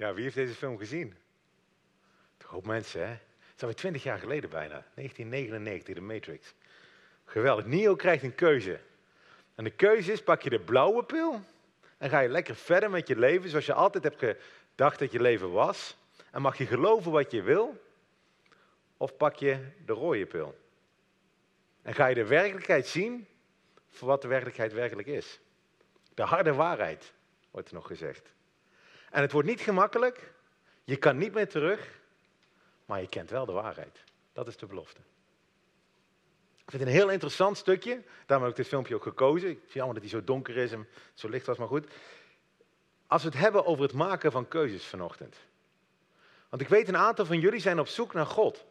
Ja, wie heeft deze film gezien? Een hoop mensen, hè? Het is alweer twintig jaar geleden bijna. 1999, de Matrix. Geweldig. Neo krijgt een keuze. En de keuze is, pak je de blauwe pil en ga je lekker verder met je leven zoals je altijd hebt gedacht dat je leven was. En mag je geloven wat je wil. Of pak je de rode pil. En ga je de werkelijkheid zien voor wat de werkelijkheid werkelijk is. De harde waarheid, wordt er nog gezegd. En het wordt niet gemakkelijk. Je kan niet meer terug. Maar je kent wel de waarheid. Dat is de belofte. Ik vind het een heel interessant stukje. Daarom heb ik dit filmpje ook gekozen. Ik zie allemaal dat hij zo donker is en zo licht was, maar goed. Als we het hebben over het maken van keuzes vanochtend. Want ik weet een aantal van jullie zijn op zoek naar God.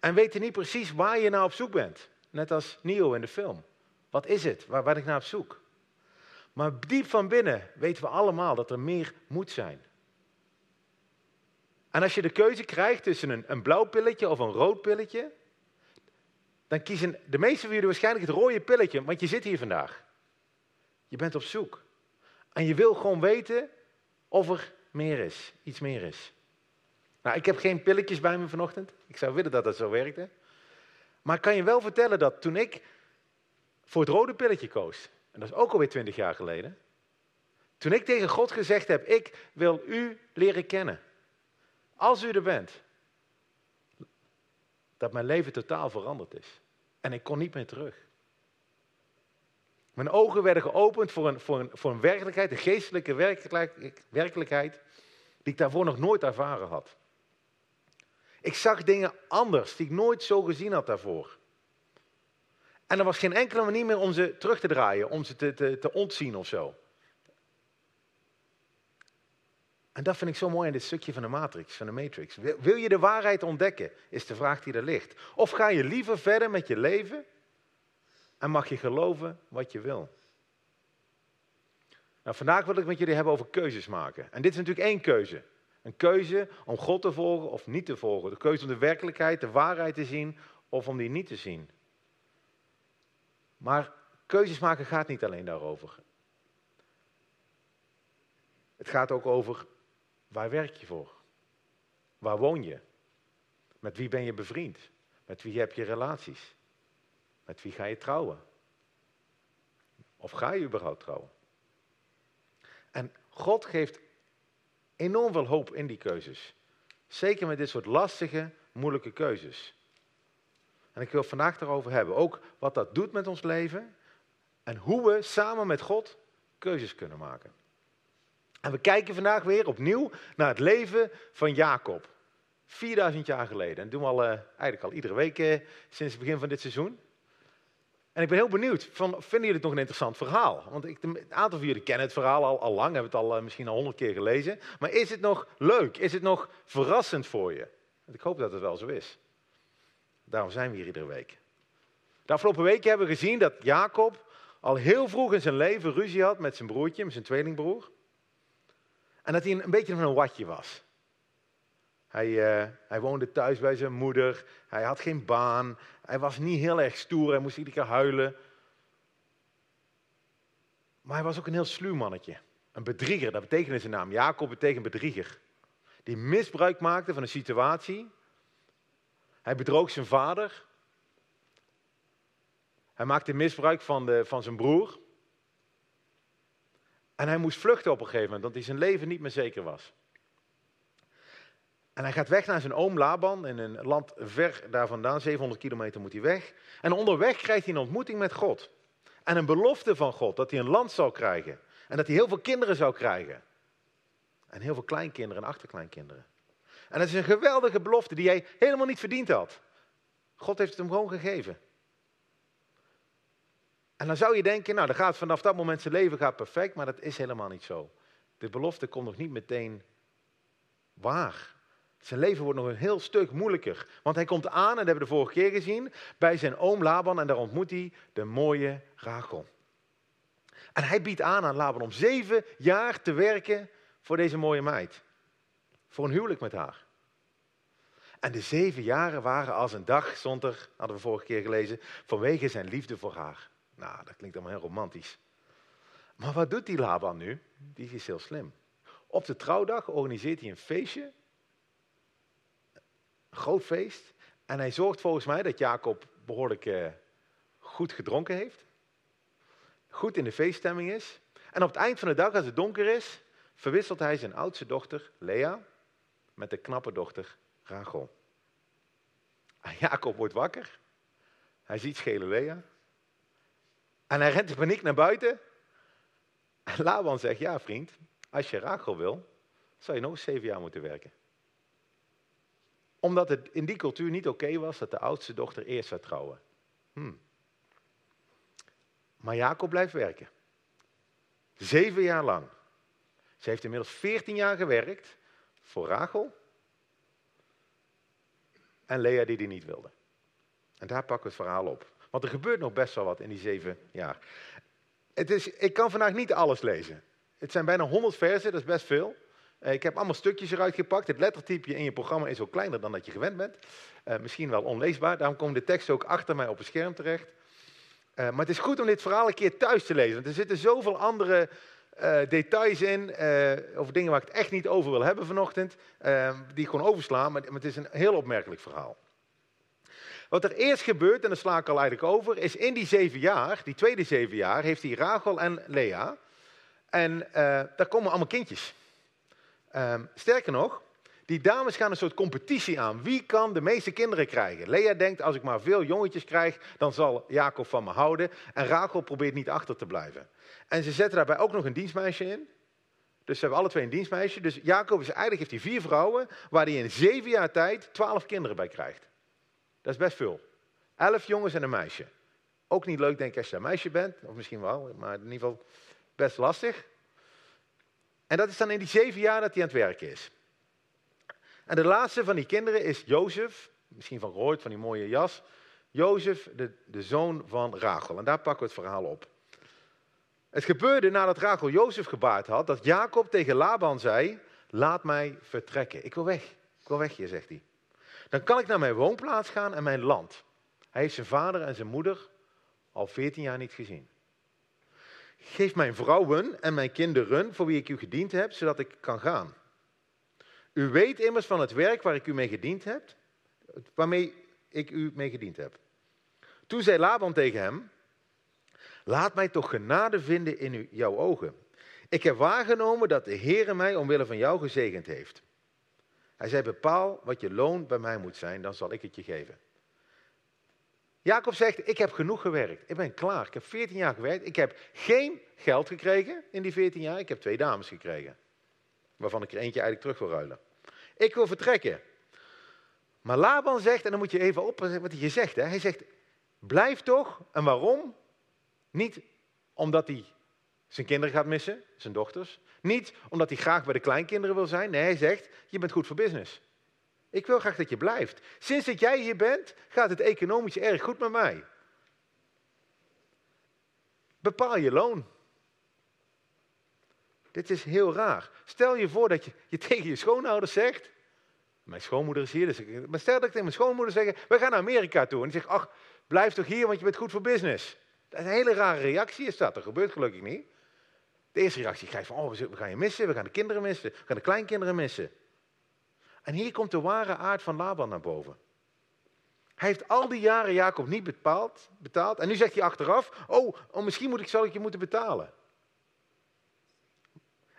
En weten niet precies waar je naar op zoek bent. Net als Neo in de film. Wat is het? Waar ben ik naar op zoek? Maar diep van binnen weten we allemaal dat er meer moet zijn. En als je de keuze krijgt tussen een, een blauw pilletje of een rood pilletje, dan kiezen de meeste van jullie waarschijnlijk het rode pilletje, want je zit hier vandaag. Je bent op zoek. En je wil gewoon weten of er meer is, iets meer is. Nou, ik heb geen pilletjes bij me vanochtend. Ik zou willen dat dat zo werkte. Maar ik kan je wel vertellen dat toen ik voor het rode pilletje koos, en dat is ook alweer twintig jaar geleden, toen ik tegen God gezegd heb, ik wil u leren kennen. Als u er bent, dat mijn leven totaal veranderd is. En ik kon niet meer terug. Mijn ogen werden geopend voor een, voor een, voor een werkelijkheid, een geestelijke werkelijkheid, die ik daarvoor nog nooit ervaren had. Ik zag dingen anders, die ik nooit zo gezien had daarvoor. En er was geen enkele manier meer om ze terug te draaien, om ze te, te, ontzien of zo. En dat vind ik zo mooi in dit stukje van de Matrix, van de Matrix. Wil je de waarheid ontdekken, is de vraag die er ligt. Of ga je liever verder met je leven en mag je geloven wat je wil? Nou, vandaag wil ik met jullie hebben over keuzes maken. En dit is natuurlijk één keuze. Een keuze om God te volgen of niet te volgen. De keuze om de werkelijkheid, de waarheid te zien of om die niet te zien. Maar keuzes maken gaat niet alleen daarover. Het gaat ook over Waar werk je voor? Waar woon je? Met wie ben je bevriend? Met wie heb je relaties? Met wie ga je trouwen? Of ga je überhaupt trouwen? En God geeft enorm veel hoop in die keuzes. Zeker met dit soort lastige, moeilijke keuzes. En ik wil vandaag daarover hebben. Ook wat dat doet met ons leven. En hoe we samen met God keuzes kunnen maken. En we kijken vandaag weer opnieuw naar het leven van Jacob. 4000 jaar geleden. En dat doen we al, uh, eigenlijk al iedere week uh, sinds het begin van dit seizoen. En ik ben heel benieuwd, vinden jullie het nog een interessant verhaal? Want ik, een aantal van jullie kennen het verhaal al, al lang, hebben het al uh, misschien al honderd keer gelezen. Maar is het nog leuk? Is het nog verrassend voor je? Ik hoop dat het wel zo is. Daarom zijn we hier iedere week. De afgelopen weken hebben we gezien dat Jacob al heel vroeg in zijn leven ruzie had met zijn broertje, met zijn tweelingbroer. En dat hij een, een beetje van een watje was. Hij, uh, hij, woonde thuis bij zijn moeder. Hij had geen baan. Hij was niet heel erg stoer. Hij moest iedere keer huilen. Maar hij was ook een heel sluw mannetje. Een bedrieger, dat betekende zijn naam. Jacob betekent bedrieger. Die misbruik maakte van een situatie. Hij bedroog zijn vader. Hij maakte misbruik van, de, van zijn broer. En hij moest vluchten op een gegeven moment, omdat hij zijn leven niet meer zeker was. En hij gaat weg naar zijn oom Laban, in een land ver daar vandaan, 700 kilometer moet hij weg. En onderweg krijgt hij een ontmoeting met God. En een belofte van God, dat hij een land zal krijgen. En dat hij heel veel kinderen zou krijgen. En heel veel kleinkinderen en achterkleinkinderen. En dat is een geweldige belofte die hij helemaal niet verdiend had. God heeft het hem gewoon gegeven. En dan zou je denken, nou, dan gaat vanaf dat moment zijn leven gaat perfect, maar dat is helemaal niet zo. De belofte komt nog niet meteen waar. Zijn leven wordt nog een heel stuk moeilijker. Want hij komt aan, en dat hebben we de vorige keer gezien, bij zijn oom Laban en daar ontmoet hij de mooie Rachel. En hij biedt aan aan Laban om zeven jaar te werken voor deze mooie meid. Voor een huwelijk met haar. En de zeven jaren waren als een dag, stond er, hadden we vorige keer gelezen, vanwege zijn liefde voor haar. Nou, dat klinkt allemaal heel romantisch. Maar wat doet die Laban nu? Die is heel slim. Op de trouwdag organiseert hij een feestje. Een groot feest. En hij zorgt volgens mij dat Jacob behoorlijk eh, goed gedronken heeft. Goed in de feeststemming is. En op het eind van de dag, als het donker is, verwisselt hij zijn oudste dochter, Lea, met de knappe dochter, Rachel. En Jacob wordt wakker. Hij ziet schele Lea. En hij rent in paniek naar buiten. En Laban zegt, ja vriend, als je Rachel wil, zou je nog zeven jaar moeten werken. Omdat het in die cultuur niet oké was dat de oudste dochter eerst zou trouwen. Hmm. Maar Jacob blijft werken. Zeven jaar lang. Ze heeft inmiddels veertien jaar gewerkt voor Rachel en Lea die die niet wilde. En daar pakken we het verhaal op. Want er gebeurt nog best wel wat in die zeven jaar. Het is, ik kan vandaag niet alles lezen. Het zijn bijna 100 versen, dat is best veel. Eh, ik heb allemaal stukjes eruit gepakt. Het lettertype in je programma is ook kleiner dan dat je gewend bent. Uh, misschien wel onleesbaar. Daarom komt de tekst ook achter mij op het scherm terecht. Uh, maar het is goed om dit verhaal een keer thuis te lezen. Want er zitten zoveel andere details in. over dingen waar ik het echt niet over wil hebben vanochtend. die ik gewoon overslaan. Maar, het is een heel opmerkelijk verhaal. Wat er eerst gebeurt, en daar sla ik al eigenlijk over, is in die zeven jaar, die tweede zeven jaar, heeft hij Rachel en Lea. En daar komen allemaal kindjes. Uh, sterker nog, die dames gaan een soort competitie aan. Wie kan de meeste kinderen krijgen? Lea denkt, als ik maar veel jongetjes krijg, dan zal Jacob van me houden. En Rachel probeert niet achter te blijven. En ze zetten daarbij ook nog een dienstmeisje in. Dus ze hebben alle twee een dienstmeisje. Dus Jacob is eigenlijk heeft hij vier vrouwen, waar hij in zeven jaar tijd twaalf kinderen bij krijgt. Dat is best veel. Elf jongens en een meisje. Ook niet leuk, denk ik, als je een meisje bent. Of misschien wel, maar in ieder geval best lastig. En dat is dan in die zeven jaar dat hij aan het werken is. En de laatste van die kinderen is Jozef. Misschien van gehoord, van die mooie jas. Jozef, de, de zoon van Rachel. En daar pakken we het verhaal op. Het gebeurde nadat Rachel Jozef gebaard had, dat Jacob tegen Laban zei, laat mij vertrekken. Ik wil weg. Ik wil weg hier, zegt hij. Dan kan ik naar mijn woonplaats gaan en mijn land. Hij heeft zijn vader en zijn moeder al veertien jaar niet gezien. Geef mijn vrouwen en mijn kinderen voor wie ik u gediend heb, zodat ik kan gaan. U weet immers van het werk waar ik u mee gediend heb, waarmee ik u mee gediend heb. Toen zei Laban tegen hem, laat mij toch genade vinden in jouw ogen. Ik heb waargenomen dat de Heere mij omwille van jou gezegend heeft. Hij zei, bepaal wat je loon bij mij moet zijn, dan zal ik het je geven. Jacob zegt, ik heb genoeg gewerkt. Ik ben klaar. Ik heb 14 jaar gewerkt. Ik heb geen geld gekregen in die 14 jaar. Ik heb twee dames gekregen. Waarvan ik er eentje eigenlijk terug wil ruilen. Ik wil vertrekken. Maar Laban zegt, en dan moet je even oppassen wat hij zegt. Hè? Hij zegt, blijf toch. En waarom? Niet omdat hij zijn kinderen gaat missen, zijn dochters. Niet omdat hij graag bij de kleinkinderen wil zijn. Nee, hij zegt, je bent goed voor business. Ik wil graag dat je blijft. Sinds dat jij hier bent, gaat het economisch erg goed met mij. Bepaal je loon. Dit is heel raar. Stel je voor dat je, je tegen je schoonouders zegt. Mijn schoonmoeder is hier, dus ik, maar stel dat ik tegen mijn schoonmoeder zeg: We gaan naar Amerika toe. En die zegt: Ach, blijf toch hier, want je bent goed voor business. Dat is een hele rare reactie, is dat. Dat gebeurt gelukkig niet. De eerste reactie krijg je van, oh, we gaan je missen, we gaan de kinderen missen, we gaan de kleinkinderen missen. En hier komt de ware aard van Laban naar boven. Hij heeft al die jaren Jacob niet betaald, betaald en nu zegt hij achteraf, oh, oh misschien moet ik, zal ik je moeten betalen.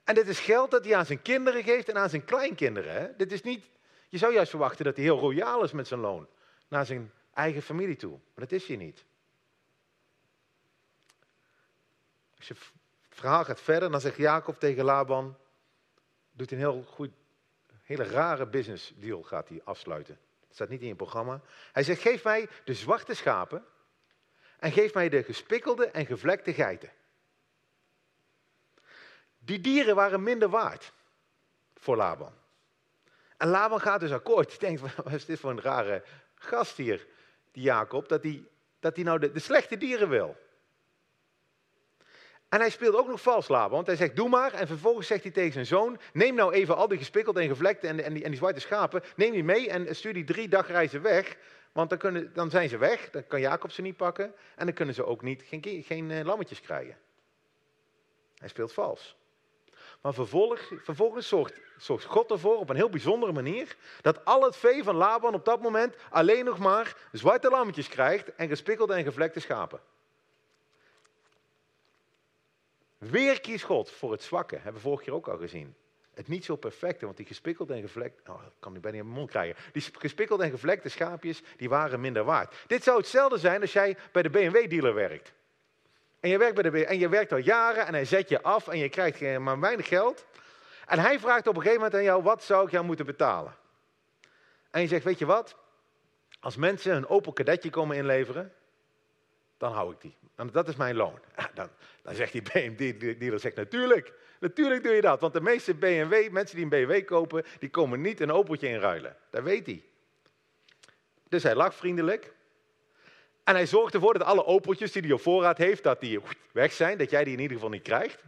En dit is geld dat hij aan zijn kinderen geeft en aan zijn kleinkinderen. Hè? Dit is niet, je zou juist verwachten dat hij heel royaal is met zijn loon naar zijn eigen familie toe. Maar dat is hij niet. Als je verhaal gaat verder, dan zegt Jacob tegen Laban, doet een heel goed, hele rare business deal gaat hij afsluiten. Dat staat niet in je programma. Hij zegt, geef mij de zwarte schapen en geef mij de gespikkelde en gevlekte geiten. Die dieren waren minder waard voor Laban. En Laban gaat dus akkoord. Hij denkt, wat is dit voor een rare gast hier, die Jacob, dat hij, dat nou de, de slechte dieren wil. En hij speelt ook nog vals Laban, want hij zegt doe maar. En vervolgens zegt hij tegen zijn zoon, neem nou even al die gespikkelde en gevlekte en, en, die, en die zwarte schapen, neem die mee en stuur die drie dagreizen weg. Want dan, kunnen, dan zijn ze weg, dan kan Jacob ze niet pakken en dan kunnen ze ook niet, geen, geen uh, lammetjes krijgen. Hij speelt vals. Maar vervolg, vervolgens zorgt, God ervoor op een heel bijzondere manier dat al het vee van Laban op dat moment alleen nog maar zwarte lammetjes krijgt en gespikkelde en gevlekte schapen. Weer kiest God voor het zwakke, hebben we vorige keer ook al gezien. Het niet zo perfecte, want die gespikkelde en gevlekte, oh, kan nu bijna in mijn mond krijgen. Die gespikkelde en gevlekte schaapjes, die waren minder waard. Dit zou hetzelfde zijn als jij bij de BMW-dealer werkt. En je, werkt bij de, en je werkt al jaren en hij zet je af en je krijgt maar weinig geld. En hij vraagt op een gegeven moment aan jou, wat zou ik jou moeten betalen? En je zegt, weet je wat? Als mensen een Opel Kadetje komen inleveren, dan hou ik die. Want dat is mijn loon. Dan, dan zegt die BMW-dealer, zegt natuurlijk, natuurlijk doe je dat. Want de meeste BMW, mensen die een BMW kopen, die komen niet een Opeltje inruilen. Dat weet hij. Dus hij lacht vriendelijk. En hij zorgt ervoor dat alle Opeltjes die hij op voorraad heeft, dat die weg zijn. Dat jij die in ieder geval niet krijgt.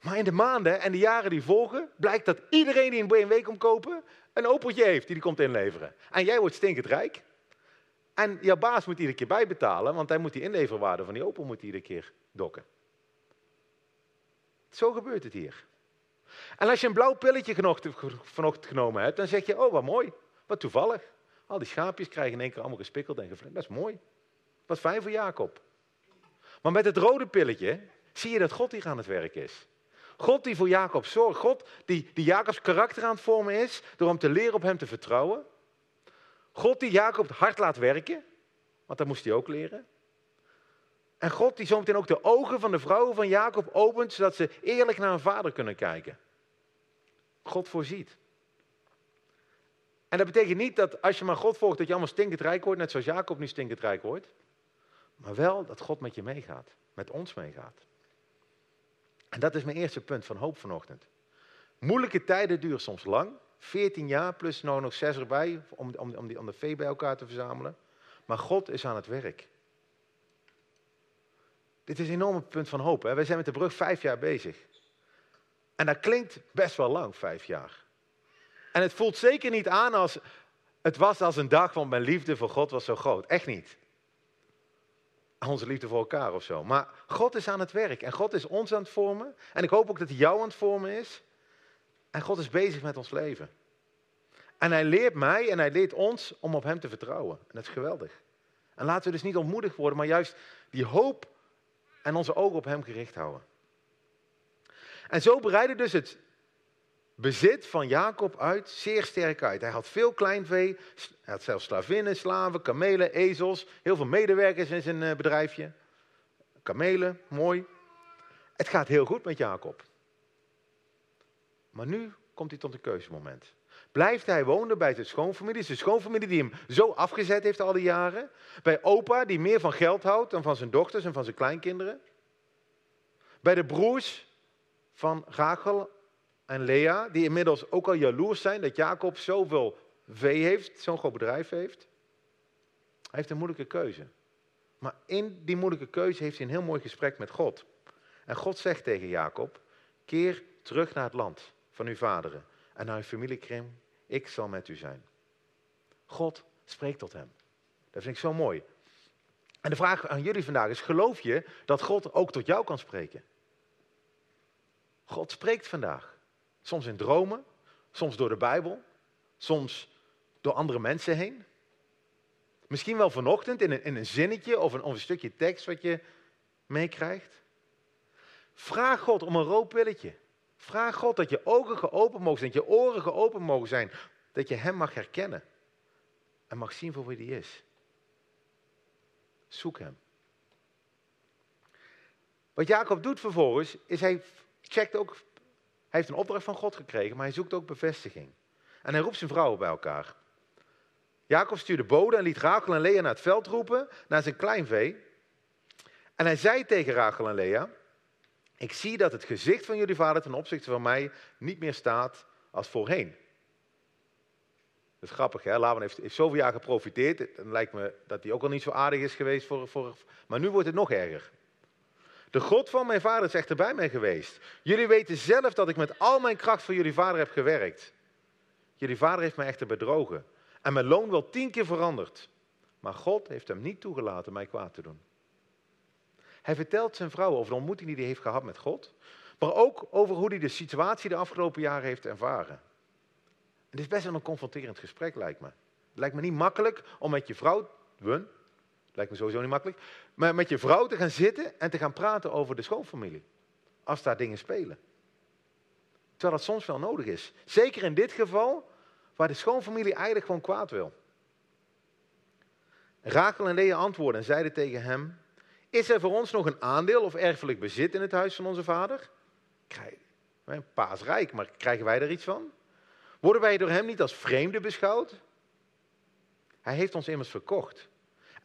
Maar in de maanden en de jaren die volgen, blijkt dat iedereen die een BMW komt kopen, een Opeltje heeft die die komt inleveren. En jij wordt stinkend rijk. En jouw baas moet iedere keer bijbetalen, want hij moet die inleverwaarde van die Opel moet iedere keer dokken. Zo gebeurt het hier. En als je een blauw pilletje vanochtend genomen hebt, dan zeg je, oh wat mooi, wat toevallig. Al die schaapjes krijgen in één keer allemaal gespikkeld en gevlekt. Dat is mooi. Wat fijn voor Jacob. Maar met het rode pilletje zie je dat God hier aan het werk is. God die voor Jacob zorgt. God die, die Jacobs karakter aan het vormen is door hem te leren op hem te vertrouwen. God die Jacob hard laat werken, want dat moest hij ook leren. En God die zometeen ook de ogen van de vrouwen van Jacob opent, zodat ze eerlijk naar hun vader kunnen kijken. God voorziet. En dat betekent niet dat als je maar God volgt, dat je allemaal stinkend rijk wordt, net zoals Jacob nu stinkend rijk wordt. Maar wel dat God met je meegaat, met ons meegaat. En dat is mijn eerste punt van hoop vanochtend. Moeilijke tijden duren soms lang, 14 jaar plus nou nog zes erbij om, om, om, die, om de vee bij elkaar te verzamelen. Maar God is aan het werk. Dit is een enorme punt van hoop. Hè? Wij zijn met de brug vijf jaar bezig. En dat klinkt best wel lang, vijf jaar. En het voelt zeker niet aan als het was als een dag, want mijn liefde voor God was zo groot. Echt niet. Onze liefde voor elkaar of zo. Maar God is aan het werk en God is ons aan het vormen. En ik hoop ook dat hij jou aan het vormen is. En God is bezig met ons leven. En hij leert mij en hij leert ons om op hem te vertrouwen. En dat is geweldig. En laten we dus niet ontmoedigd worden, maar juist die hoop en onze ogen op hem gericht houden. En zo bereidde dus het bezit van Jacob uit zeer sterk uit. Hij had veel kleinvee, hij had zelfs slavinnen, slaven, kamelen, ezels, heel veel medewerkers in zijn eh, bedrijfje. Kamelen, mooi. Het gaat heel goed met Jacob. Maar nu komt hij tot een keuzemoment. Blijft hij wonen bij zijn schoonfamilie, zijn schoonfamilie die hem zo afgezet heeft al die jaren? Bij opa die meer van geld houdt dan van zijn dochters en van zijn kleinkinderen? Bij de broers van Rachel en Lea, die inmiddels ook al jaloers zijn dat Jacob zoveel vee heeft, zo'n groot bedrijf heeft. Hij heeft een moeilijke keuze. Maar in die moeilijke keuze heeft hij een heel mooi gesprek met God. En God zegt tegen Jacob, keer terug naar het land van uw vaderen en naar uw familiekring. Ik zal met u zijn. God spreekt tot hem. Dat vind ik zo mooi. En de vraag aan jullie vandaag is, geloof je dat God ook tot jou kan spreken? God spreekt vandaag. Soms in dromen, soms door de Bijbel, soms door andere mensen heen. Misschien wel vanochtend in een, in een zinnetje of een, stukje tekst wat je meekrijgt. Vraag God om een rood Vraag God dat je ogen geopend mogen zijn, dat je oren geopend mogen zijn. Dat je Hem mag herkennen en mag zien voor wie Hij is. Zoek Hem. Wat Jacob doet vervolgens, is hij checkt ook heeft een opdracht van God gekregen, maar hij zoekt ook bevestiging. En hij roept zijn vrouwen bij elkaar. Jacob stuurde bode en liet Rachel en Lea naar het veld roepen, naar zijn kleinvee. En hij zei tegen Rachel en Lea, ik zie dat het gezicht van jullie vader ten opzichte van mij niet meer staat als voorheen. Dat is grappig, hè? Laban heeft, heeft zoveel jaar geprofiteerd. Het lijkt me dat hij ook al niet zo aardig is geweest. Voor, voor, maar nu wordt het nog erger. De God van mijn vader is echter bij mij geweest. Jullie weten zelf dat ik met al mijn kracht voor jullie vader heb gewerkt. Jullie vader heeft mij echter bedrogen en mijn loon wel tien keer veranderd. Maar God heeft hem niet toegelaten mij kwaad te doen. Hij vertelt zijn vrouw over de ontmoeting die hij heeft gehad met God. Maar ook over hoe hij de situatie de afgelopen jaren heeft ervaren. Het is best wel een confronterend gesprek, lijkt me. Het lijkt me niet makkelijk om met je vrouw, lijkt me sowieso niet makkelijk, maar met je vrouw te gaan zitten en te gaan praten over de schoonfamilie. Als daar dingen spelen. Terwijl dat soms wel nodig is. Zeker in dit geval, waar de schoonfamilie eigenlijk gewoon kwaad wil. Rachel en Lea antwoordden en zeiden tegen hem: Is er voor ons nog een aandeel of erfelijk bezit in het huis van onze vader? Mijn pa is rijk, maar krijgen wij er iets van? Worden wij door hem niet als vreemden beschouwd? Hij heeft ons immers verkocht.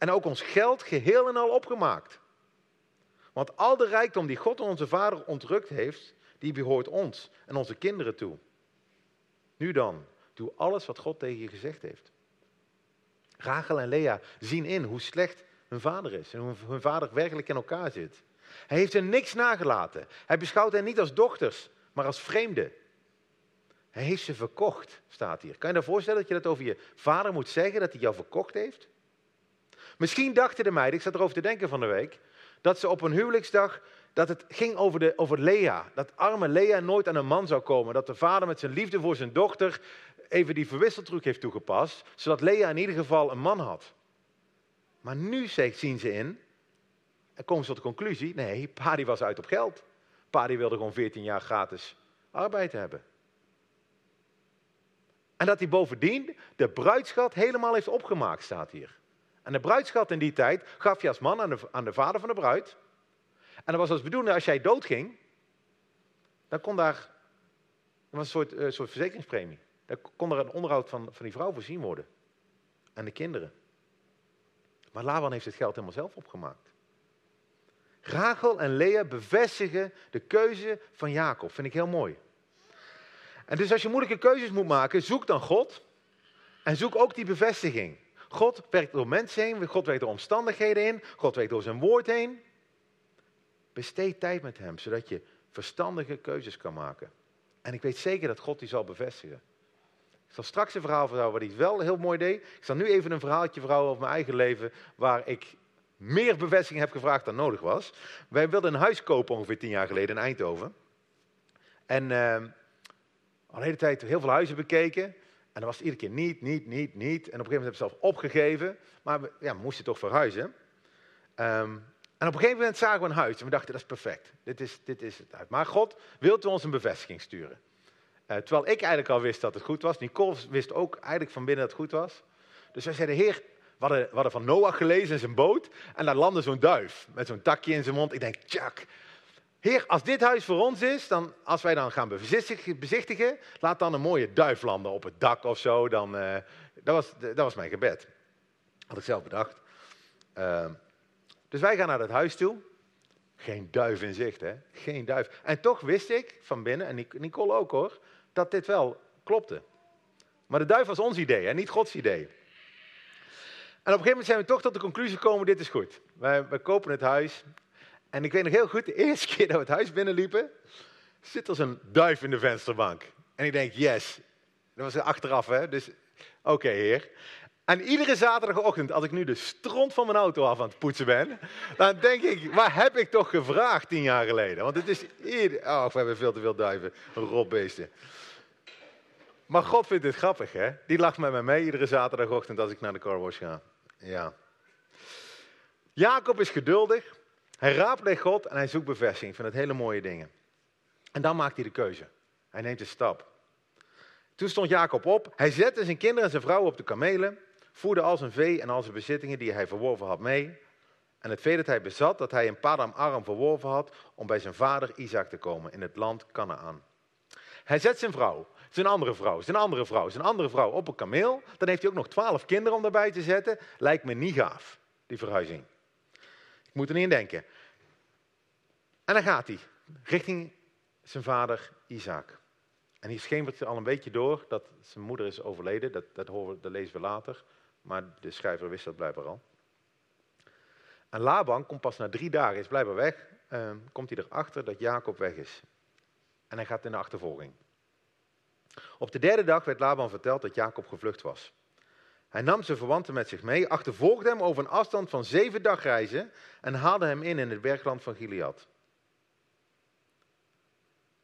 En ook ons geld geheel en al opgemaakt. Want al de rijkdom die God onze vader ontrukt heeft, die behoort ons en onze kinderen toe. Nu dan, doe alles wat God tegen je gezegd heeft. Rachel en Lea zien in hoe slecht hun vader is en hoe hun vader werkelijk in elkaar zit. Hij heeft hen niks nagelaten. Hij beschouwt hen niet als dochters, maar als vreemden. Hij heeft ze verkocht, staat hier. Kan je je voorstellen dat je dat over je vader moet zeggen, dat hij jou verkocht heeft? Misschien dachten de meiden, ik zat erover te denken van de week, dat ze op een huwelijksdag, dat het ging over, de, over Lea. Dat arme Lea nooit aan een man zou komen. Dat de vader met zijn liefde voor zijn dochter even die verwisseltruc heeft toegepast, zodat Lea in ieder geval een man had. Maar nu zien ze in, en komen ze tot de conclusie, nee, pa die was uit op geld. Pa die wilde gewoon 14 jaar gratis arbeid hebben. En dat hij bovendien de bruidschat helemaal heeft opgemaakt, staat hier. En de bruidschat in die tijd gaf je als man aan de, aan de vader van de bruid. En dat was als bedoeling, als jij doodging, dan kon daar, was een soort, uh, soort verzekeringspremie. Dan kon er een onderhoud van, van die vrouw voorzien worden. En de kinderen. Maar Laban heeft het geld helemaal zelf opgemaakt. Rachel en Lea bevestigen de keuze van Jacob. Vind ik heel mooi. En dus als je moeilijke keuzes moet maken, zoek dan God. En zoek ook die bevestiging. God werkt door mensen heen, God werkt door omstandigheden heen, God werkt door zijn woord heen. Besteed tijd met hem, zodat je verstandige keuzes kan maken. En ik weet zeker dat God die zal bevestigen. Ik zal straks een verhaal vertellen wat hij wel heel mooi deed. Ik zal nu even een verhaaltje verhalen over mijn eigen leven, waar ik meer bevestiging heb gevraagd dan nodig was. Wij wilden een huis kopen ongeveer tien jaar geleden in Eindhoven. En uh, al de hele tijd heel veel huizen bekeken. En dan was iedere keer niet, niet, niet, niet. En op een gegeven moment heb ik zelf opgegeven. Maar we, ja, we moesten toch verhuizen. Um, en op een gegeven moment zagen we een huis. En we dachten, dat is perfect. Dit is, dit is het uit. Maar God wilde ons een bevestiging sturen. Uh, terwijl ik eigenlijk al wist dat het goed was. Nicole wist ook eigenlijk van binnen dat het goed was. Dus wij zeiden, heer, we hadden, we hadden van Noach gelezen in zijn boot. En daar landde zo'n duif met zo'n takje in zijn mond. Ik denk, tjak, Heer, als dit huis voor ons is, dan, als wij dan gaan bezichtigen, laat dan een mooie duif landen op het dak of zo. Dan, uh, dat, was, dat was mijn gebed. Had ik zelf bedacht. Uh, dus wij gaan naar het huis toe. Geen duif in zicht, hè? Geen duif. En toch wist ik van binnen, en Nicole ook hoor, dat dit wel klopte. Maar de duif was ons idee, en niet Gods idee. En op een gegeven moment zijn we toch tot de conclusie gekomen, dit is goed. Wij, wij kopen het huis en ik weet nog heel goed, de eerste keer dat we het huis binnenliepen, zit er zo'n duif in de vensterbank. En ik denk, yes. Dat was achteraf, hè. Dus, oké, heer. En iedere zaterdagochtend, als ik nu de stront van mijn auto af aan het poetsen ben, dan denk ik, waar heb ik toch gevraagd tien jaar geleden? Want het is. Oh, we hebben veel te veel duiven, rotbeesten. Maar God vindt het grappig, hè? Die lacht met mij mee iedere zaterdagochtend als ik naar de carwash ga. Ja. Jacob is geduldig. Hij raadpleegt God en hij zoekt bevestiging. van het hele mooie dingen. En dan maakt hij de keuze. Hij neemt een stap. Toen stond Jacob op. Hij zette zijn kinderen en zijn vrouw op de kamelen. Voerde al zijn vee en al zijn bezittingen die hij verworven had mee. En het vee dat hij bezat, dat hij in Padam Aram verworven had, om bij zijn vader Isaac te komen in het land Canaan. Hij zet zijn vrouw, zijn andere vrouw, zijn andere vrouw, zijn andere vrouw op een kameel. Dan heeft hij ook nog twaalf kinderen om daarbij te zetten. Lijkt me niet gaaf, die verhuizing. Ik moet er niet in denken. En dan gaat hij richting zijn vader Isaac. En hier schemert al een beetje door dat zijn moeder is overleden. Dat, dat, horen, dat lezen we later. Maar de schrijver wist dat blijkbaar al. En Laban komt pas na drie dagen, is blijkbaar weg. Uh, komt hij erachter dat Jacob weg is. En hij gaat in de achtervolging. Op de derde dag werd Laban verteld dat Jacob gevlucht was. Hij nam zijn verwanten met zich mee, achtervolgde hem over een afstand van zeven dagreizen en haalde hem in in het bergland van Gilead.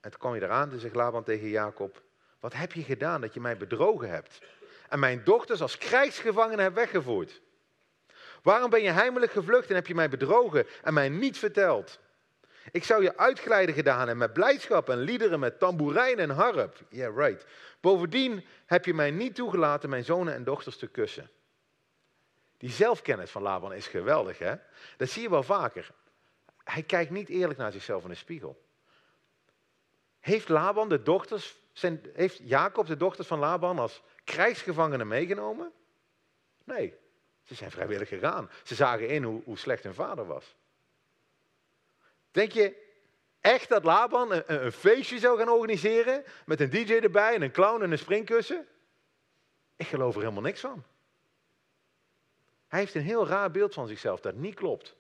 En toen kwam hij eraan en zegt Laban tegen Jacob, wat heb je gedaan dat je mij bedrogen hebt? En mijn dochters als krijgsgevangenen hebt weggevoerd. Waarom ben je heimelijk gevlucht en heb je mij bedrogen en mij niet verteld? Ik zou je uitglijden gedaan hebben met blijdschap en liederen met tamboerijn en harp. Yeah, right. Bovendien heb je mij niet toegelaten mijn zonen en dochters te kussen. Die zelfkennis van Laban is geweldig, hè? Dat zie je wel vaker. Hij kijkt niet eerlijk naar zichzelf in de spiegel. Heeft Laban de dochters, zijn, heeft Jacob de dochters van Laban als krijgsgevangenen meegenomen? Nee, ze zijn vrijwillig gegaan. Ze zagen in hoe, hoe slecht hun vader was. Denk je echt dat Laban een, feestje zou gaan organiseren met een DJ erbij en een clown en een springkussen? Ik geloof er helemaal niks van. Hij heeft een heel raar beeld van zichzelf dat niet klopt.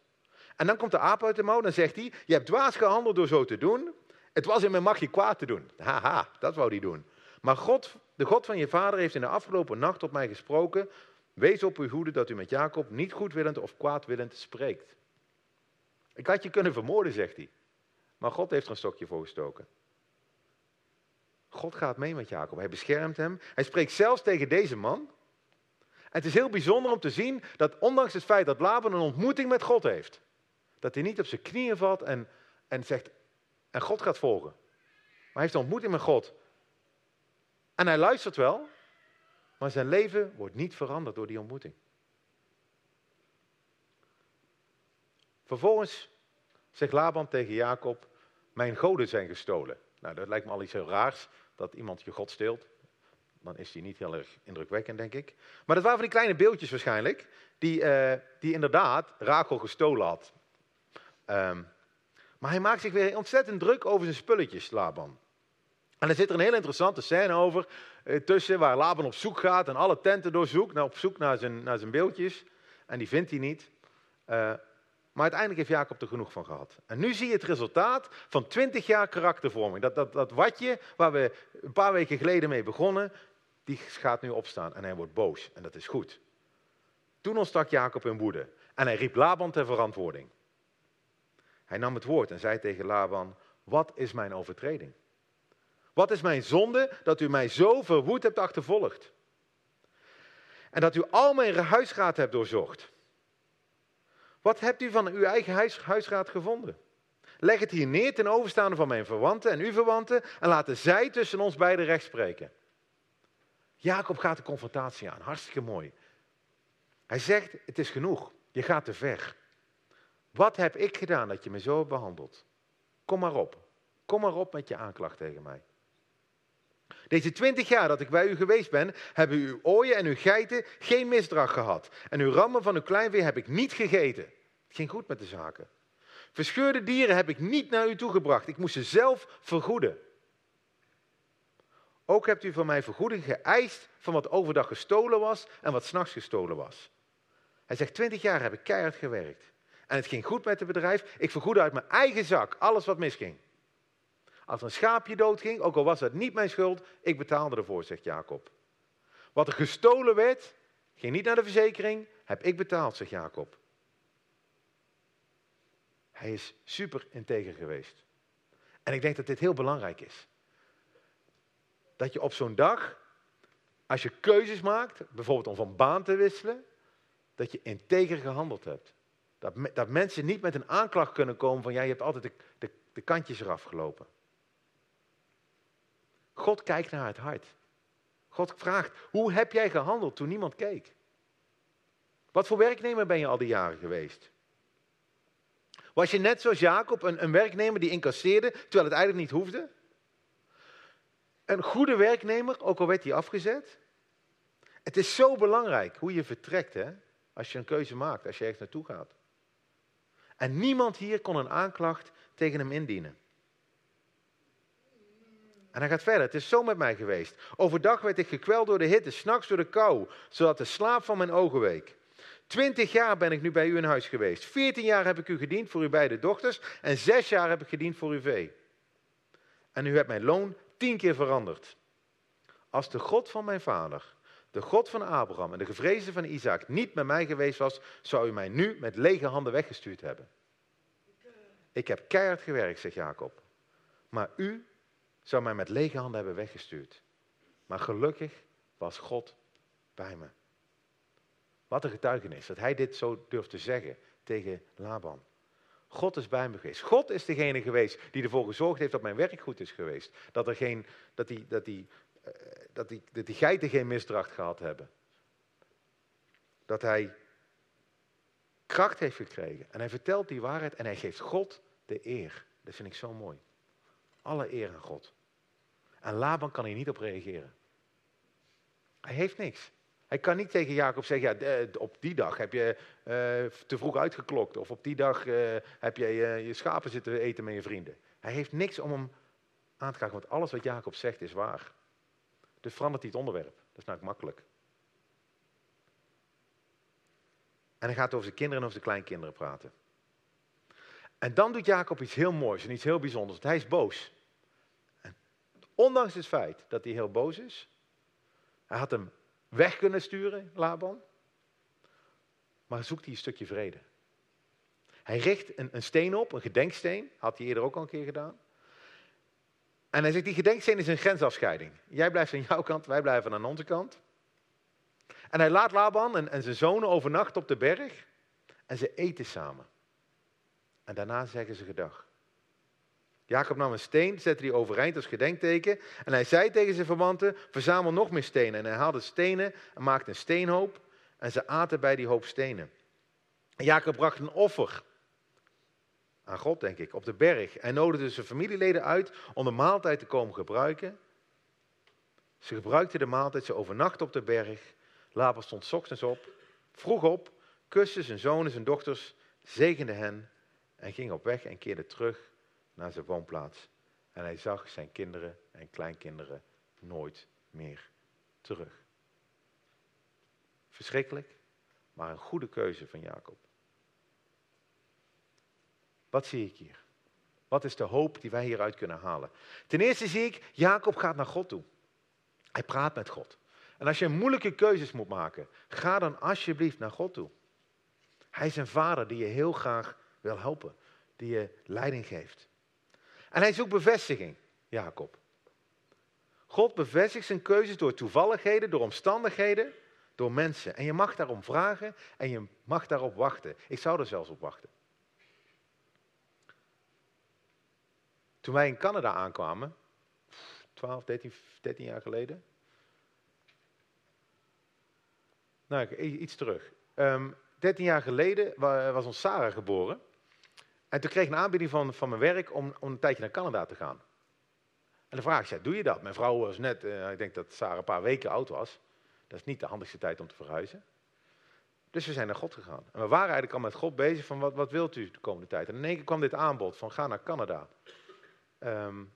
En dan komt de aap uit de mouw en zegt hij, je hebt dwaas gehandeld door zo te doen. Het was in mijn macht je kwaad te doen. Haha, dat wou hij doen. Maar God, de God van je vader heeft in de afgelopen nacht tot mij gesproken. Wees op uw hoede dat u met Jacob niet goedwillend of kwaadwillend spreekt. Ik had je kunnen vermoorden, zegt hij. Maar God heeft er een stokje voor gestoken. God gaat mee met Jacob. Hij beschermt hem. Hij spreekt zelfs tegen deze man. En het is heel bijzonder om te zien dat ondanks het feit dat Laban een ontmoeting met God heeft, dat hij niet op zijn knieën valt en, en zegt, en God gaat volgen. Maar hij heeft een ontmoeting met God. En hij luistert wel, maar zijn leven wordt niet veranderd door die ontmoeting. Vervolgens zegt Laban tegen Jacob, mijn goden zijn gestolen. Nou, dat lijkt me al iets heel raars, dat iemand je God steelt. Dan is die niet heel erg indrukwekkend, denk ik. Maar dat waren van die kleine beeldjes waarschijnlijk, die, uh, die inderdaad Rachel gestolen had. Um, maar hij maakt zich weer ontzettend druk over zijn spulletjes, Laban. En er zit er een heel interessante scène over uh, tussen waar Laban op zoek gaat en alle tenten doorzoekt, nou, op zoek naar zijn, naar zijn beeldjes. En die vindt hij niet. Uh, maar uiteindelijk heeft Jacob er genoeg van gehad. En nu zie je het resultaat van 20 jaar karaktervorming. Dat, dat, dat watje waar we een paar weken geleden mee begonnen, die gaat nu opstaan en hij wordt boos. En dat is goed. Toen ontstak Jacob in woede en hij riep Laban ter verantwoording. Hij nam het woord en zei tegen Laban, wat is mijn overtreding? Wat is mijn zonde dat u mij zo verwoed hebt achtervolgd? En dat u al mijn huisraad hebt doorzocht? Wat hebt u van uw eigen huis, huisraad gevonden? Leg het hier neer ten overstaande van mijn verwanten en uw verwanten en laten zij tussen ons beiden recht spreken. Jacob gaat de confrontatie aan, hartstikke mooi. Hij zegt, het is genoeg, je gaat te ver. Wat heb ik gedaan dat je me zo hebt behandeld? Kom maar op, kom maar op met je aanklacht tegen mij. Deze twintig jaar dat ik bij u geweest ben, hebben uw ooien en uw geiten geen misdrag gehad. En uw rammen van uw kleinvee heb ik niet gegeten. Het ging goed met de zaken. Verscheurde dieren heb ik niet naar u toegebracht. Ik moest ze zelf vergoeden. Ook hebt u van mij vergoeding geëist van wat overdag gestolen was en wat s'nachts gestolen was. Hij zegt, twintig jaar heb ik keihard gewerkt. En het ging goed met het bedrijf. Ik vergoedde uit mijn eigen zak alles wat misging. Als een schaapje doodging, ook al was het niet mijn schuld, ik betaalde ervoor, zegt Jacob. Wat er gestolen werd, ging niet naar de verzekering, heb ik betaald, zegt Jacob. Hij is super integer geweest. En ik denk dat dit heel belangrijk is. Dat je op zo'n dag, als je keuzes maakt, bijvoorbeeld om van baan te wisselen, dat je integer gehandeld hebt. Dat, dat mensen niet met een aanklacht kunnen komen van, ja, je hebt altijd de, de kantjes eraf gelopen. God kijkt naar het hart. God vraagt, hoe heb jij gehandeld toen niemand keek? Wat voor werknemer ben je al die jaren geweest? Was je net zoals Jacob een, een werknemer die incasseerde terwijl het eigenlijk niet hoefde? Een goede werknemer, ook al werd hij afgezet. Het is zo belangrijk hoe je vertrekt, hè? als je een keuze maakt, als je ergens naartoe gaat. En niemand hier kon een aanklacht tegen hem indienen. En hij gaat verder. Het is zo met mij geweest. Overdag werd ik gekweld door de hitte, s'nachts door de kou, zodat de slaap van mijn ogen week. Twintig jaar ben ik nu bij u in huis geweest. Veertien jaar heb ik u gediend voor uw beide dochters. En zes jaar heb ik gediend voor uw vee. En u hebt mijn loon tien keer veranderd. Als de God van mijn vader, de God van Abraham en de gevreesde van Isaac niet met mij geweest was, zou u mij nu met lege handen weggestuurd hebben. Ik heb keihard gewerkt, zegt Jacob. Maar u zou mij met lege handen hebben weggestuurd. Maar gelukkig was God bij me. Wat een getuigenis dat hij dit zo durft te zeggen tegen Laban. God is bij me geweest. God is degene geweest die ervoor gezorgd heeft dat mijn werk goed is geweest. Dat, er geen, dat, die, dat, die, eh, dat, die, dat die geiten geen misdracht gehad hebben. Dat hij kracht heeft gekregen. En hij vertelt die waarheid en hij geeft God de eer. Dat vind ik zo mooi. Alle eer aan God. En Laban kan hier niet op reageren. Hij heeft niks. Hij kan niet tegen Jacob zeggen, ja, op die dag heb je uh, te vroeg uitgeklokt. Of op die dag uh, heb je uh, je schapen zitten eten met je vrienden. Hij heeft niks om hem aan te krijgen, want alles wat Jacob zegt is waar. Dus verandert hij het onderwerp. Dat is nou makkelijk. En hij gaat over zijn kinderen en over zijn kleinkinderen praten. En dan doet Jacob iets heel moois en iets heel bijzonders. Hij is boos. Ondanks het feit dat hij heel boos is, hij had hem weg kunnen sturen, Laban, maar zoekt hij een stukje vrede. Hij richt een, een steen op, een gedenksteen, had hij eerder ook al een keer gedaan. En hij zegt, die gedenksteen is een grensafscheiding. Jij blijft aan jouw kant, wij blijven aan onze kant. En hij laat Laban en, en zijn zonen overnachten op de berg en ze eten samen. En daarna zeggen ze gedag. Jacob nam een steen, zette die overeind als gedenkteken. En hij zei tegen zijn verwanten, verzamel nog meer stenen. En hij haalde stenen en maakte een steenhoop. En ze aten bij die hoop stenen. En Jacob bracht een offer. Aan God, denk ik, op de berg. Hij nodigde zijn familieleden uit om de maaltijd te komen gebruiken. Ze gebruikten de maaltijd, ze overnachtten op de berg. Laban stond ochtends op, vroeg op, kuste zijn zonen, zijn dochters, zegende hen en ging op weg en keerde terug naar zijn woonplaats. En hij zag zijn kinderen en kleinkinderen nooit meer terug. Verschrikkelijk, maar een goede keuze van Jacob. Wat zie ik hier? Wat is de hoop die wij hieruit kunnen halen? Ten eerste zie ik, Jacob gaat naar God toe. Hij praat met God. En als je moeilijke keuzes moet maken, ga dan alsjeblieft naar God toe. Hij is een vader die je heel graag wil helpen, die je leiding geeft. En hij zoekt bevestiging, Jacob. God bevestigt zijn keuzes door toevalligheden, door omstandigheden, door mensen. En je mag daarom vragen en je mag daarop wachten. Ik zou er zelfs op wachten. Toen wij in Canada aankwamen, 12, 13, 13 jaar geleden. Nou, iets terug. Um, ehm, 13 jaar geleden was ons Sarah geboren. En toen kreeg ik een aanbieding van, van mijn werk om, om een tijdje naar Canada te gaan. En de vraag is, doe je dat? Mijn vrouw was net, uh, ik denk dat Sarah een paar weken oud was. Dat is niet de handigste tijd om te verhuizen. Dus we zijn naar God gegaan. En we waren eigenlijk al met God bezig van, wat, wat wilt u de komende tijd? En in één keer kwam dit aanbod van, ga naar Canada. Um,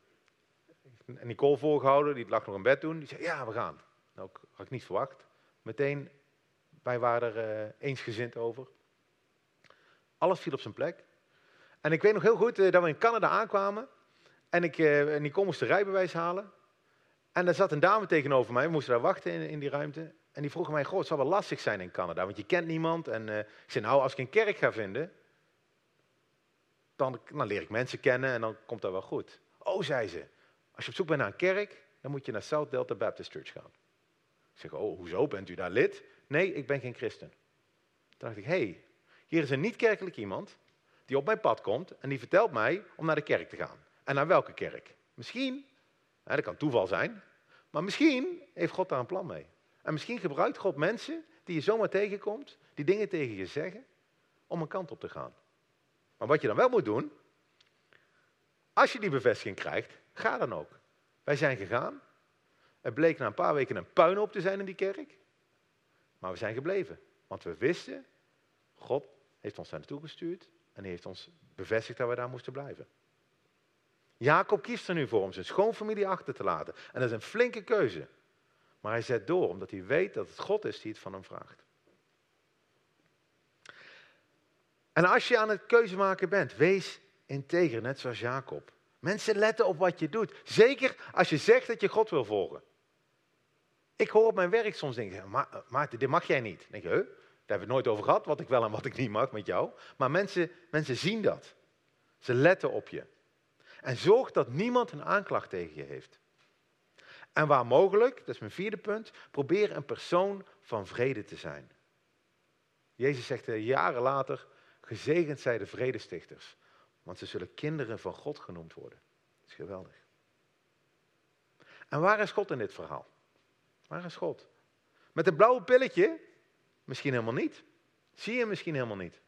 en Nicole voorgehouden, die lag nog in bed toen. Die zei, ja, we gaan. Nou, had ik niet verwacht. Meteen, wij waren er uh, eensgezind over. Alles viel op zijn plek. En ik weet nog heel goed uh, dat we in Canada aankwamen. En ik, uh, moest de rijbewijs halen. En er zat een dame tegenover mij. We moesten daar wachten in, in die ruimte. En die vroeg mij, goh, het zal wel lastig zijn in Canada. Want je kent niemand. En uh, ik zei, nou, als ik een kerk ga vinden... Dan, dan leer ik mensen kennen en dan komt dat wel goed. Oh, zei ze. Als je op zoek bent naar een kerk, dan moet je naar South Delta Baptist Church gaan. Ik zeg, oh, hoezo? Bent u daar lid? Nee, ik ben geen christen. Toen dacht ik, hé, hey, hier is een niet-kerkelijk iemand die op mijn pad komt en die vertelt mij om naar de kerk te gaan. En naar welke kerk? Misschien, hè, dat kan toeval zijn, maar misschien heeft God daar een plan mee. En misschien gebruikt God mensen die je zomaar tegenkomt, die dingen tegen je zeggen, om een kant op te gaan. Maar wat je dan wel moet doen, als je die bevestiging krijgt, ga dan ook. Wij zijn gegaan. Het bleek na een paar weken een puinhoop te zijn in die kerk. Maar we zijn gebleven. Want we wisten, God heeft ons daar naartoe gestuurd. En heeft ons bevestigd dat we daar moesten blijven. Jacob kiest er nu voor om zijn schoonfamilie achter te laten. En dat is een flinke keuze. Maar hij zet door omdat hij weet dat het God is die het van hem vraagt. En als je aan het keuze maken bent, wees integer, net zoals Jacob. Mensen letten op wat je doet. Zeker als je zegt dat je God wil volgen. Ik hoor op mijn werk soms denken, Maarten, dit mag jij niet. Dan denk je, huh? Daar hebben we het nooit over gehad, wat ik wel en wat ik niet mag met jou. Maar mensen, mensen zien dat. Ze letten op je. En zorg dat niemand een aanklacht tegen je heeft. En waar mogelijk, dat is mijn vierde punt, probeer een persoon van vrede te zijn. Jezus zegt jaren later, gezegend zijn de vredestichters, want ze zullen kinderen van God genoemd worden. Dat is geweldig. En waar is God in dit verhaal? Waar is God? Met een blauwe pilletje? Misschien helemaal niet. Zie je misschien helemaal niet.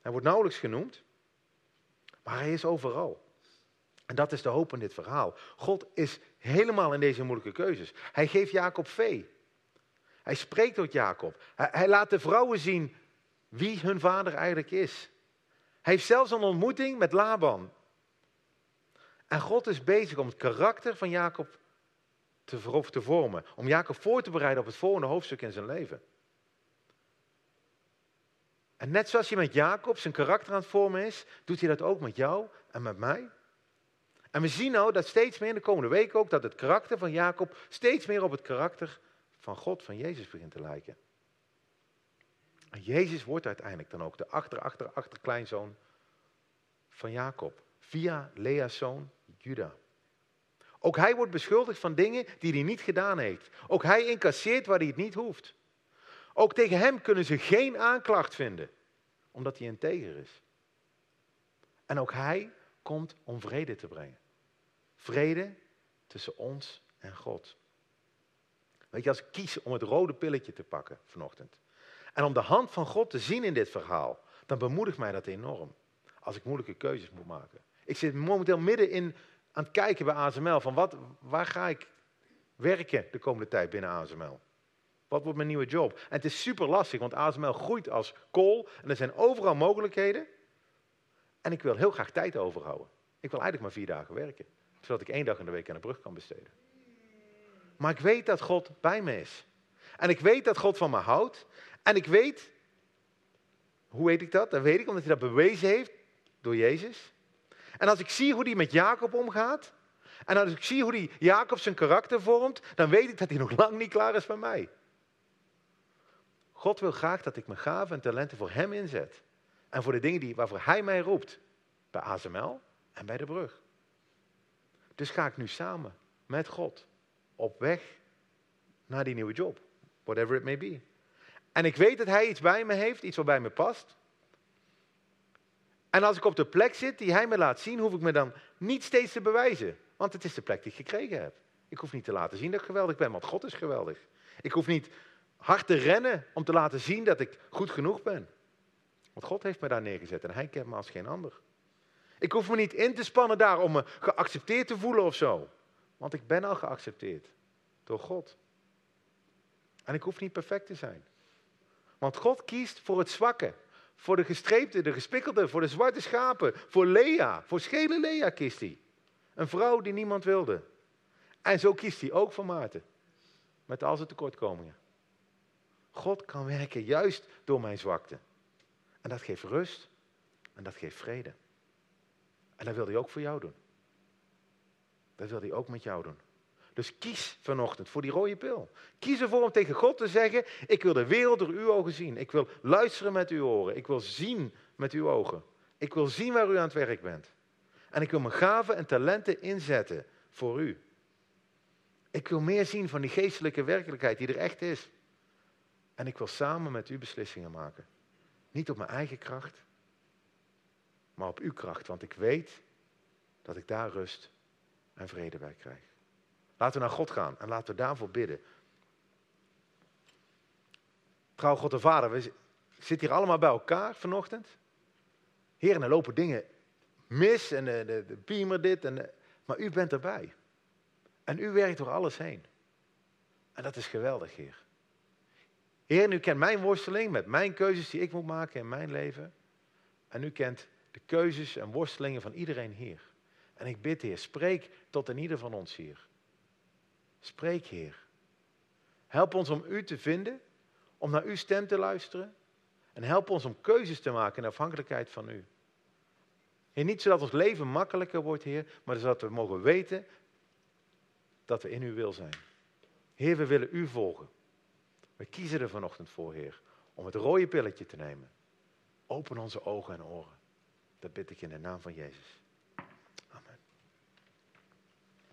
Hij wordt nauwelijks genoemd, maar hij is overal. En dat is de hoop in dit verhaal. God is helemaal in deze moeilijke keuzes. Hij geeft Jacob vee. Hij spreekt tot Jacob. Hij, hij laat de vrouwen zien wie hun vader eigenlijk is. Hij heeft zelfs een ontmoeting met Laban. En God is bezig om het karakter van Jacob te, te vormen. Om Jacob voor te bereiden op het volgende hoofdstuk in zijn leven. En net zoals hij met Jacob zijn karakter aan het vormen is, doet hij dat ook met jou en met mij. En we zien nou dat steeds meer in de komende week ook, dat het karakter van Jacob steeds meer op het karakter van God, van Jezus begint te lijken. En Jezus wordt uiteindelijk dan ook de achter, achter, achterkleinzoon van Jacob. Via Lea's zoon Juda. Ook hij wordt beschuldigd van dingen die hij niet gedaan heeft. Ook hij incasseert waar hij het niet hoeft. Ook tegen hem kunnen ze geen aanklacht vinden, omdat hij integer is. En ook hij komt om vrede te brengen. Vrede tussen ons en God. Weet je, als ik kies om het rode pilletje te pakken vanochtend. En om de hand van God te zien in dit verhaal, dan bemoedigt mij dat enorm. Als ik moeilijke keuzes moet maken. Ik zit momenteel midden in aan het kijken bij ASML van wat, waar ga ik werken de komende tijd binnen ASML. Wat wordt mijn nieuwe job? En het is super lastig, want ASML groeit als kool en er zijn overal mogelijkheden. En ik wil heel graag tijd overhouden. Ik wil eigenlijk maar vier dagen werken, zodat ik één dag in de week aan de brug kan besteden. Maar ik weet dat God bij me is. En ik weet dat God van me houdt. En ik weet, hoe weet ik dat? Dat weet ik omdat hij dat bewezen heeft door Jezus. En als ik zie hoe hij met Jacob omgaat, en als ik zie hoe hij Jacob zijn karakter vormt, dan weet ik dat hij nog lang niet klaar is bij mij. God wil graag dat ik mijn gaven en talenten voor hem inzet. En voor de dingen die, waarvoor hij mij roept. Bij ASML en bij de brug. Dus ga ik nu samen met God op weg naar die nieuwe job. Whatever it may be. En ik weet dat hij iets bij me heeft, iets wat bij me past. En als ik op de plek zit die hij me laat zien, hoef ik me dan niet steeds te bewijzen. Want het is de plek die ik gekregen heb. Ik hoef niet te laten zien dat ik geweldig ben, want God is geweldig. Ik hoef niet hard te rennen om te laten zien dat ik goed genoeg ben. Want God heeft me daar neergezet en hij kent me als geen ander. Ik hoef me niet in te spannen daar om me geaccepteerd te voelen of zo. Want ik ben al geaccepteerd door God. En ik hoef niet perfect te zijn. Want God kiest voor het zwakke. Voor de gestreepte, de gespikkelde, voor de zwarte schapen. Voor Lea, voor schele Lea kiest hij. Een vrouw die niemand wilde. En zo kiest hij ook voor Maarten. Met al zijn tekortkomingen. God kan werken juist door mijn zwakte. En dat geeft rust en dat geeft vrede. En dat wil hij ook voor jou doen. Dat wil hij ook met jou doen. Dus kies vanochtend voor die rode pil. Kies ervoor om tegen God te zeggen: Ik wil de wereld door uw ogen zien. Ik wil luisteren met uw oren. Ik wil zien met uw ogen. Ik wil zien waar u aan het werk bent. En ik wil mijn gaven en talenten inzetten voor u. Ik wil meer zien van die geestelijke werkelijkheid die er echt is. En ik wil samen met u beslissingen maken. Niet op mijn eigen kracht, maar op uw kracht. Want ik weet dat ik daar rust en vrede bij krijg. Laten we naar God gaan en laten we daarvoor bidden. Trouw God de Vader, we zitten hier allemaal bij elkaar vanochtend. Heer, er lopen dingen mis en de, de, beamer dit, en maar u bent erbij. En u werkt door alles heen. En dat is geweldig, Heer. Heer, u kent mijn worsteling met mijn keuzes die ik moet maken in mijn leven. En u kent de keuzes en worstelingen van iedereen hier. En ik bid, Heer, spreek tot in ieder van ons hier. Spreek, Heer. Help ons om u te vinden, om naar uw stem te luisteren. En help ons om keuzes te maken in afhankelijkheid van u. Heer, niet zodat ons leven makkelijker wordt, Heer, maar zodat we mogen weten dat we in uw wil zijn. Heer, we willen u volgen. We kiezen er vanochtend voor, Heer, om het rode pilletje te nemen. Open onze ogen en oren. Dat bid ik in de naam van Jezus.